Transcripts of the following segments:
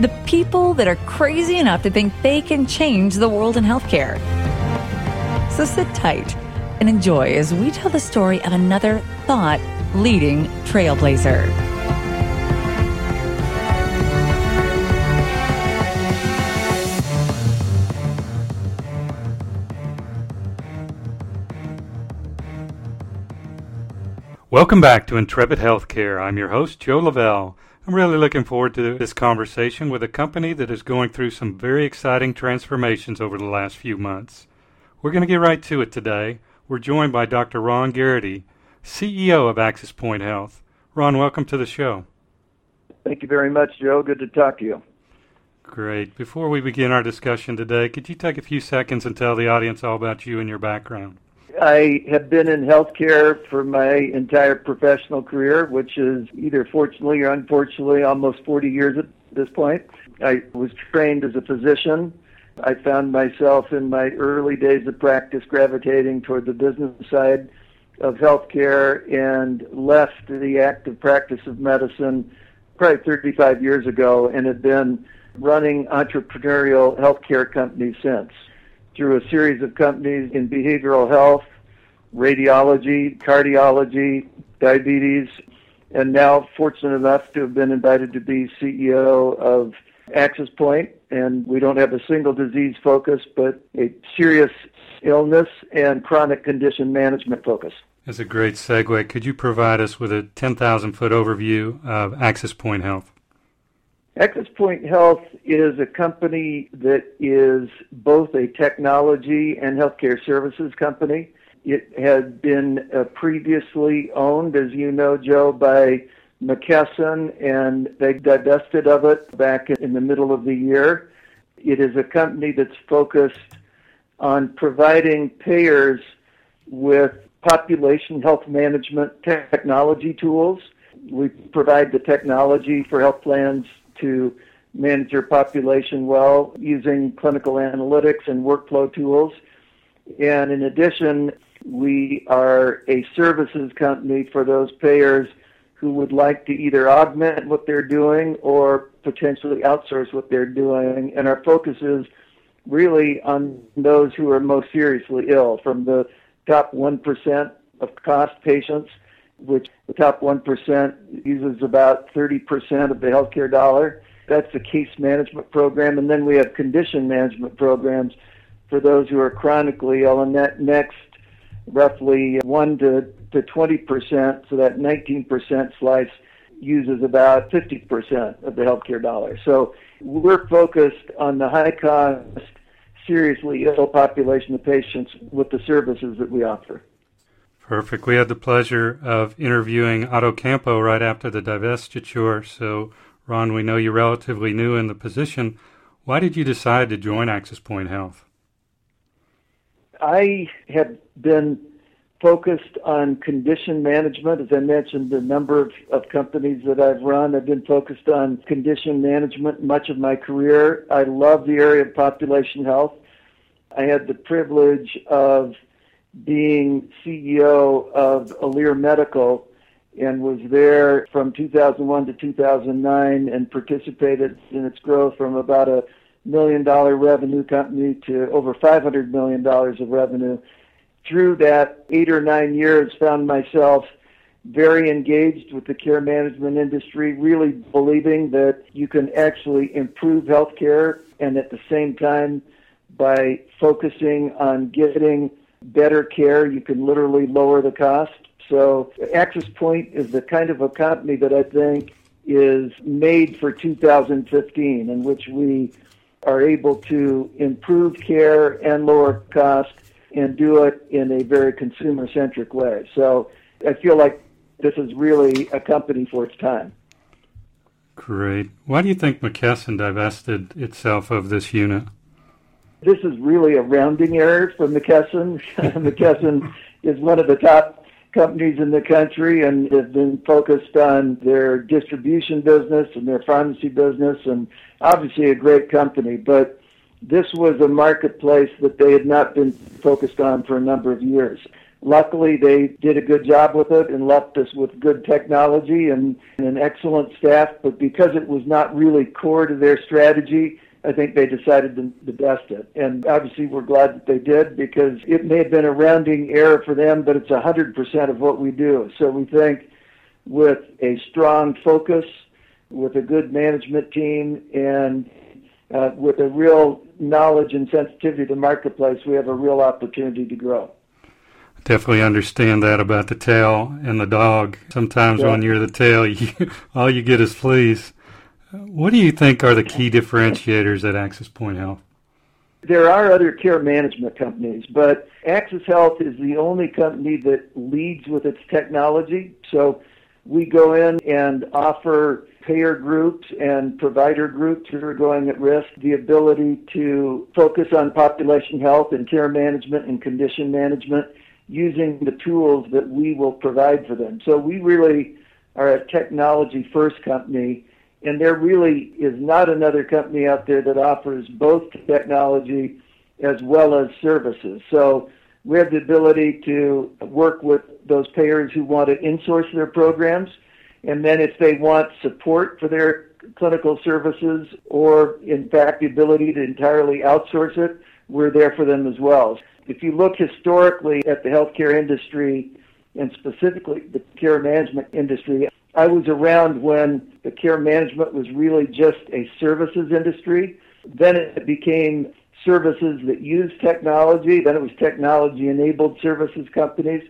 the people that are crazy enough to think they can change the world in healthcare. So sit tight and enjoy as we tell the story of another thought leading trailblazer. Welcome back to Intrepid Healthcare. I'm your host, Joe Lavelle. I'm really looking forward to this conversation with a company that is going through some very exciting transformations over the last few months. We're going to get right to it today. We're joined by Dr. Ron Geraty, CEO of AxisPoint Health. Ron, welcome to the show. Thank you very much, Joe. Good to talk to you. Great. Before we begin our discussion today, could you take a few seconds and tell the audience all about you and your background? I have been in healthcare for my entire professional career, which is either fortunately or unfortunately almost 40 years at this point. I was trained as a physician. I found myself in my early days of practice gravitating toward the business side of healthcare and left the active practice of medicine probably 35 years ago and have been running entrepreneurial healthcare companies since through a series of companies in behavioral health, radiology, cardiology, diabetes, and now fortunate enough to have been invited to be CEO of AxisPoint. And we don't have a single disease focus, but a serious illness and chronic condition management focus. That's a great segue. Could you provide us with a 10,000 foot overview of AxisPoint Health? AxisPoint Health is a company that is both a technology and healthcare services company. It had been uh, previously owned, as you know, Joe, by McKesson, and they divested of it back in the middle of the year. It is a company that's focused on providing payers with population health management technology tools. We provide the technology for health plans to manage your population well using clinical analytics and workflow tools. And in addition, we are a services company for those payers who would like to either augment what they're doing or potentially outsource what they're doing. And our focus is really on those who are most seriously ill, from the top 1% of cost patients which the top 1% uses about 30% of the healthcare dollar. That's the case management program. And then we have condition management programs for those who are chronically ill. And that next, roughly 1 to, to 20%, so that 19% slice uses about 50% of the healthcare dollar. So we're focused on the high cost, seriously ill population of patients with the services that we offer. Perfect. We had the pleasure of interviewing Otto Campo right after the divestiture. So, Ron, we know you're relatively new in the position. Why did you decide to join AxisPoint Health? I had been focused on condition management. As I mentioned, the number of, of companies that I've run, I've been focused on condition management much of my career. I love the area of population health. I had the privilege of being CEO of Alere Medical and was there from 2001 to 2009 and participated in its growth from about a million dollar revenue company to over 500 million dollars of revenue. Through that eight or nine years, found myself very engaged with the care management industry, really believing that you can actually improve healthcare and at the same time by focusing on getting better care, you can literally lower the cost. So AxisPoint is the kind of a company that I think is made for 2015, in which we are able to improve care and lower cost and do it in a very consumer centric way. So I feel like this is really a company for its time. Great. Why do you think McKesson divested itself of this unit? This is really a rounding error for McKesson. McKesson is one of the top companies in the country and have been focused on their distribution business and their pharmacy business and obviously a great company. But this was a marketplace that they had not been focused on for a number of years. Luckily, they did a good job with it and left us with good technology and, and an excellent staff. But because it was not really core to their strategy, I think they decided to, to best it. And obviously, we're glad that they did because it may have been a rounding error for them, but it's 100% of what we do. So we think with a strong focus, with a good management team, and uh, with a real knowledge and sensitivity to the marketplace, we have a real opportunity to grow. Definitely understand that about the tail and the dog. Sometimes yeah. when you're the tail, you, all you get is fleas. What do you think are the key differentiators at AxisPoint Health? There are other care management companies, but Access Health is the only company that leads with its technology. So we go in and offer payer groups and provider groups who are going at risk the ability to focus on population health and care management and condition management using the tools that we will provide for them. So we really are a technology first company and there really is not another company out there that offers both technology as well as services. So we have the ability to work with those payers who want to insource their programs and then if they want support for their clinical services or, in fact, the ability to entirely outsource it, we're there for them as well. If you look historically at the healthcare industry and specifically the care management industry, I was around when care management was really just a services industry. Then it became services that use technology. Then it was technology enabled services companies.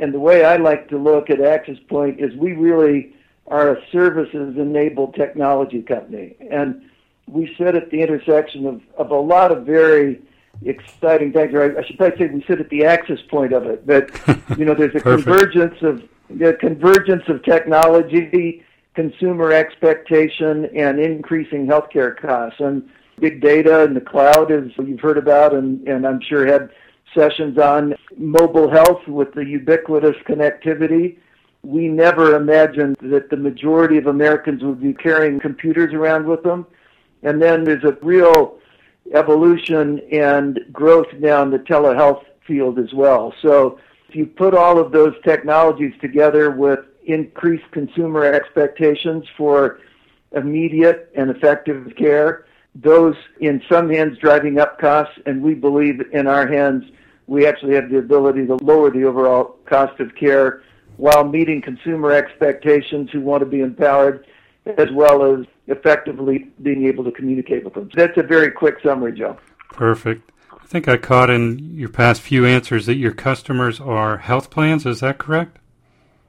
And the way I like to look at Access Point is we really are a services enabled technology company. And we sit at the intersection of, of a lot of very exciting things. Or I, I should probably say we sit at the access point of it. That you know, there's a convergence of the convergence of technology, consumer expectation, and increasing healthcare costs. And big data and the cloud, as you've heard about, and, and I'm sure had sessions on mobile health with the ubiquitous connectivity we never imagined that the majority of Americans would be carrying computers around with them. And then there's a real evolution and growth now in the telehealth field as well. So if you put all of those technologies together with increased consumer expectations for immediate and effective care, those in some hands driving up costs, and we believe in our hands we actually have the ability to lower the overall cost of care while meeting consumer expectations who want to be empowered as well as effectively being able to communicate with them. That's a very quick summary, Joe. Perfect. I think I caught in your past few answers that your customers are health plans. Is that correct?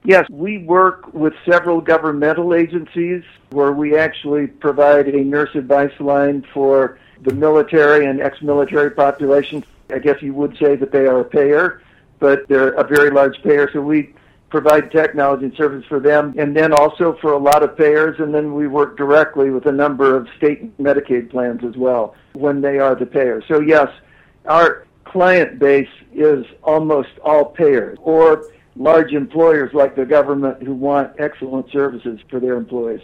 Yes, we work with several governmental agencies where we actually provide a nurse advice line for the military and ex military population. I guess you would say that they are a payer, but they're a very large payer. So we provide technology and service for them, and then also for a lot of payers, and then we work directly with a number of state Medicaid plans as well when they are the payer. So yes, our client base is almost all payers or large employers like the government who want excellent services for their employees.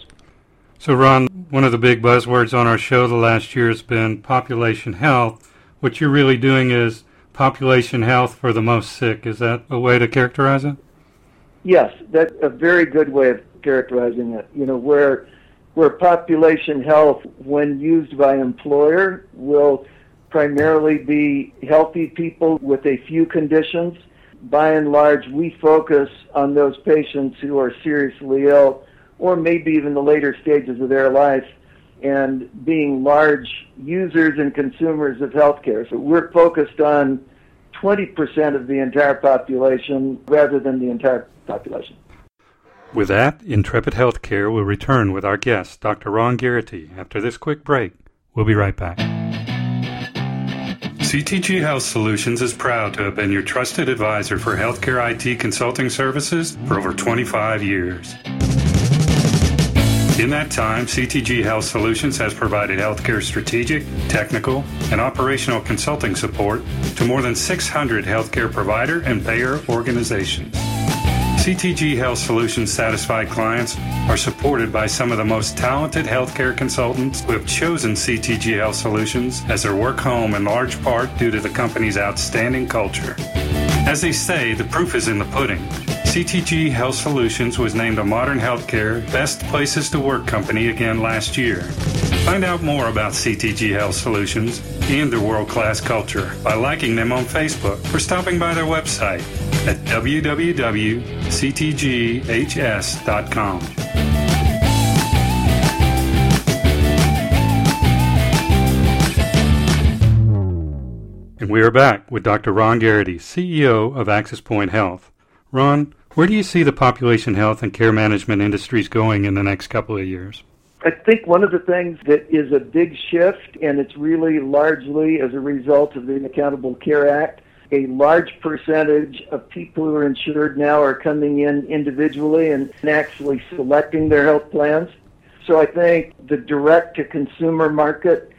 So, Ron, one of the big buzzwords on our show the last year has been population health. What you're really doing is population health for the most sick. Is that a way to characterize it? Yes, that's a very good way of characterizing it. You know, where where population health, when used by employer, will primarily be healthy people with a few conditions. By and large, we focus on those patients who are seriously ill or maybe even the later stages of their life and being large users and consumers of healthcare. So we're focused on 20% of the entire population rather than the entire population. With that, Intrepid Healthcare will return with our guest, Dr. Ron Geraty, after this quick break. We'll be right back. CTG Health Solutions is proud to have been your trusted advisor for healthcare IT consulting services for over 25 years. In that time, CTG Health Solutions has provided healthcare strategic, technical, and operational consulting support to more than 600 healthcare provider and payer organizations. CTG Health Solutions satisfied clients are supported by some of the most talented healthcare consultants who have chosen CTG Health Solutions as their work home in large part due to the company's outstanding culture. As they say, the proof is in the pudding. CTG Health Solutions was named a Modern Healthcare Best Places to Work company again last year. Find out more about CTG Health Solutions and their world class culture by liking them on Facebook or stopping by their website at www.ctghs.com. And we are back with Dr. Ron Geraty, CEO of AxisPoint Health. Ron, where do you see the population health and care management industries going in the next couple of years? I think one of the things that is a big shift, and it's really largely as a result of the Accountable Care Act, a large percentage of people who are insured now are coming in individually and actually selecting their health plans. So I think the direct to consumer market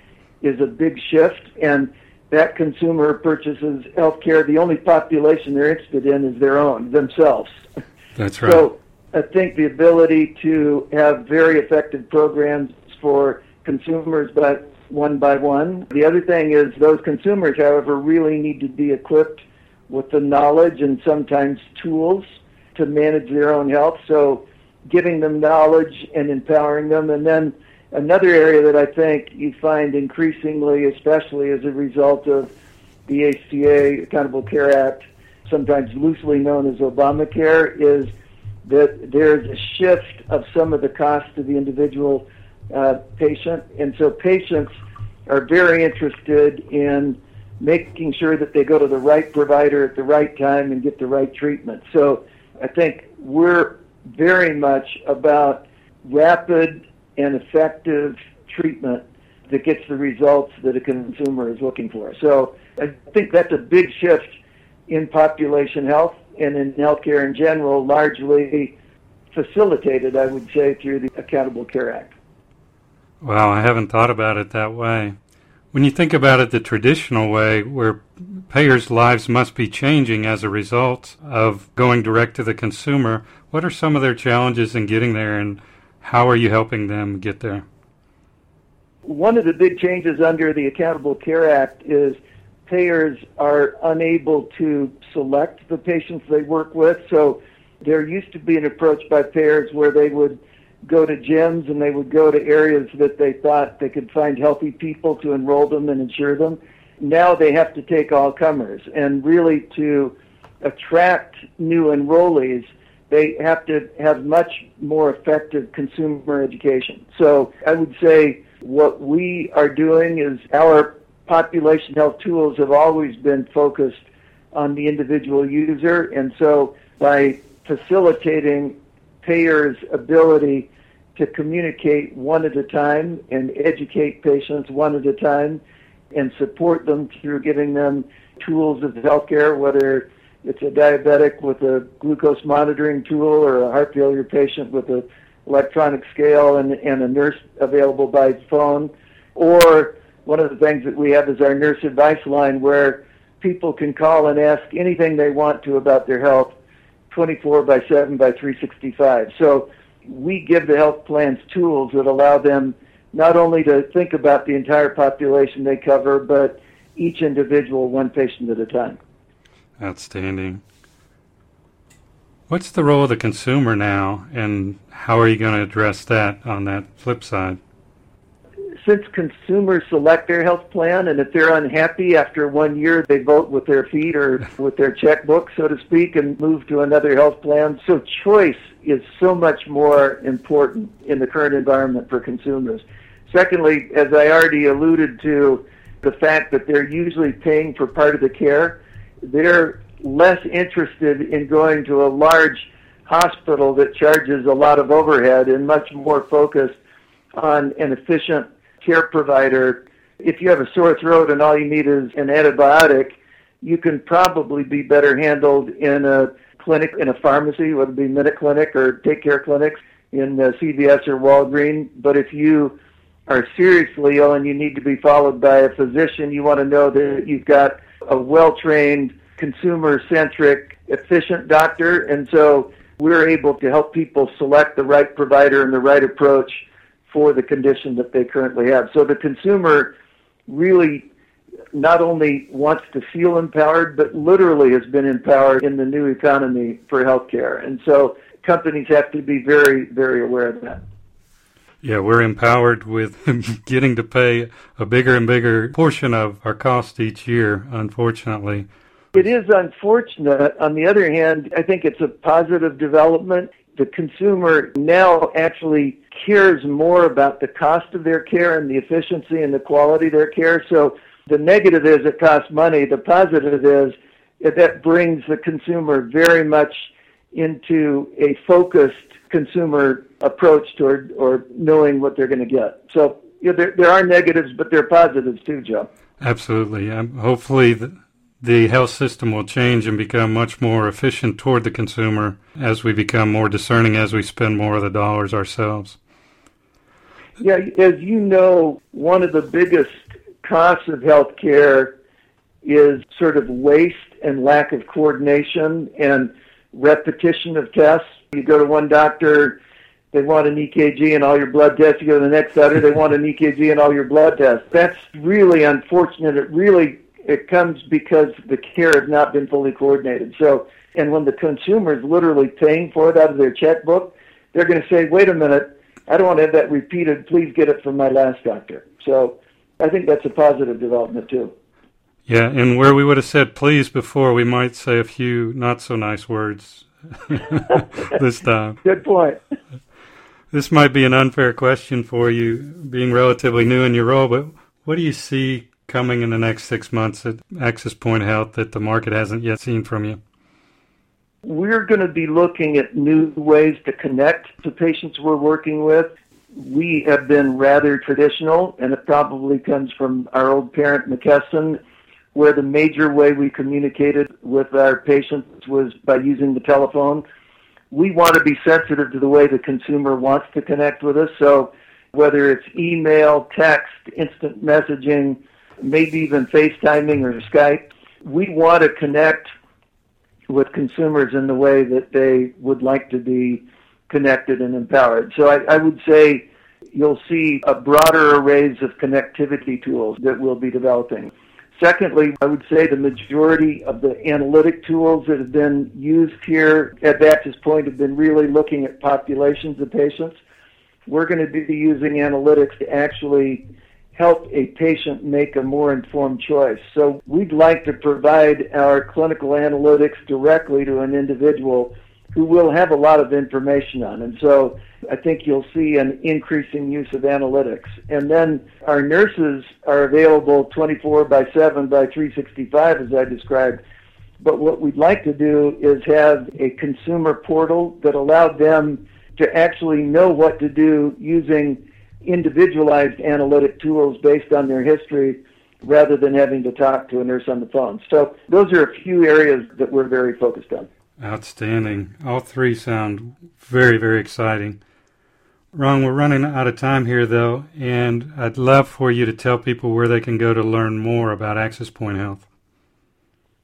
is a big shift and that consumer purchases health care. The only population they're interested in is their own, themselves. That's right. So I think the ability to have very effective programs for consumers, but one by one. The other thing is those consumers, however, really need to be equipped with the knowledge and sometimes tools to manage their own health. So giving them knowledge and empowering them. And then another area that I think you find increasingly, especially as a result of the ACA, Accountable Care Act, sometimes loosely known as Obamacare, is that there's a shift of some of the cost to the individual uh, patient. And so patients are very interested in making sure that they go to the right provider at the right time and get the right treatment. So I think we're very much about rapid and effective treatment that gets the results that a consumer is looking for. So I think that's a big shift in population health and in healthcare in general, largely facilitated, I would say, through the Accountable Care Act. Wow, I haven't thought about it that way. When you think about it the traditional way, where payers' lives must be changing as a result of going direct to the consumer, what are some of their challenges in getting there, and how are you helping them get there? One of the big changes under the Accountable Care Act is payers are unable to select the patients they work with. So there used to be an approach by payers where they would go to gyms and they would go to areas that they thought they could find healthy people to enroll them and insure them. Now they have to take all comers and really to attract new enrollees, they have to have much more effective consumer education. So I would say what we are doing is our population health tools have always been focused on the individual user. And so by facilitating payers' ability to communicate one at a time and educate patients one at a time and support them through giving them tools of healthcare, whether it's a diabetic with a glucose monitoring tool or a heart failure patient with an electronic scale and, and a nurse available by phone, or one of the things that we have is our nurse advice line where people can call and ask anything they want to about their health 24 by 7 by 365. So we give the health plans tools that allow them not only to think about the entire population they cover, but each individual, one patient at a time. Outstanding. What's the role of the consumer now, and how are you going to address that on that flip side? Since consumers select their health plan, and if they're unhappy after one year, they vote with their feet or with their checkbook, so to speak, and move to another health plan. So choice is so much more important in the current environment for consumers. Secondly, as I already alluded to, the fact that they're usually paying for part of the care, they're less interested in going to a large hospital that charges a lot of overhead and much more focused on an efficient care provider, if you have a sore throat and all you need is an antibiotic, you can probably be better handled in a clinic, in a pharmacy, whether it be Minute Clinic or Take Care clinics, in uh, CVS or Walgreens. But if you are seriously ill and you need to be followed by a physician, you want to know that you've got a well-trained, consumer-centric, efficient doctor. And so we're able to help people select the right provider and the right approach for the condition that they currently have. So the consumer really not only wants to feel empowered, but literally has been empowered in the new economy for healthcare. And so companies have to be very, very aware of that. Yeah, we're empowered with getting to pay a bigger and bigger portion of our cost each year, unfortunately. It is unfortunate. On the other hand, I think it's a positive development. The consumer now actually cares more about the cost of their care and the efficiency and the quality of their care. So the negative is it costs money. The positive is that brings the consumer very much into a focused consumer approach toward or knowing what they're going to get. So you know, there, there are negatives, but there are positives too, Joe. Absolutely. Um, hopefully, the, the health system will change and become much more efficient toward the consumer as we become more discerning as we spend more of the dollars ourselves. Yeah, as you know, one of the biggest costs of healthcare is sort of waste and lack of coordination and repetition of tests. You go to one doctor, they want an EKG and all your blood tests. You go to the next doctor, they want an EKG and all your blood tests. That's really unfortunate. It really it comes because the care has not been fully coordinated. So, and when the consumer is literally paying for it out of their checkbook, they're going to say, "Wait a minute, I don't want to have that repeated. Please get it from my last doctor." So, I think that's a positive development too. Yeah, and where we would have said please before, we might say a few not so nice words this time. Good point. This might be an unfair question for you, being relatively new in your role, but what do you see coming in the next six months at AxisPoint Health that the market hasn't yet seen from you? We're going to be looking at new ways to connect to patients we're working with we have been rather traditional, and it probably comes from our old parent, McKesson, where the major way we communicated with our patients was by using the telephone. We want to be sensitive to the way the consumer wants to connect with us. So whether it's email, text, instant messaging, maybe even FaceTiming or Skype, we want to connect with consumers in the way that they would like to be connected and empowered. So I, I would say you'll see a broader arrays of connectivity tools that we'll be developing. Secondly, I would say the majority of the analytic tools that have been used here at AxisPoint have been really looking at populations of patients. We're going to be using analytics to actually help a patient make a more informed choice. So we'd like to provide our clinical analytics directly to an individual who will have a lot of information on. And so I think you'll see an increasing use of analytics. And then our nurses are available 24 by 7 by 365, as I described. But what we'd like to do is have a consumer portal that allowed them to actually know what to do using individualized analytic tools based on their history rather than having to talk to a nurse on the phone. So those are a few areas that we're very focused on. Outstanding. All three sound very, very exciting. Ron, we're running out of time here, though, and I'd love for you to tell people where they can go to learn more about AxisPoint Health.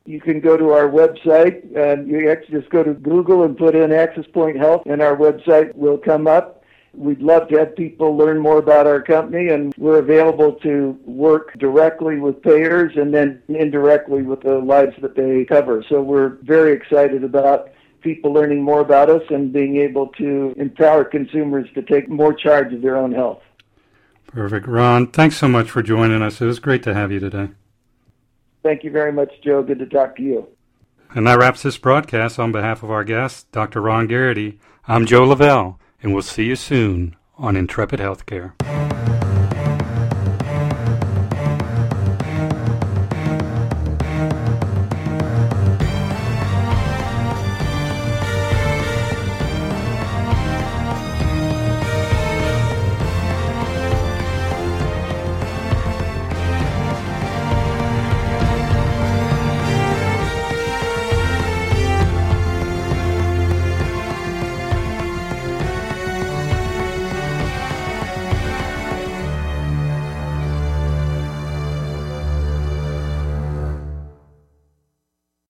You can go to our website, and you actually just go to Google and put in AxisPoint Health, and our website will come up. We'd love to have people learn more about our company, and we're available to work directly with payers and then indirectly with the lives that they cover. So we're very excited about people learning more about us and being able to empower consumers to take more charge of their own health. Perfect. Ron, thanks so much for joining us. It was great to have you today. Thank you very much, Joe. Good to talk to you. And that wraps this broadcast on behalf of our guest, Dr. Ron Geraty. I'm Joe Lavelle and we'll see you soon on Intrepid Healthcare.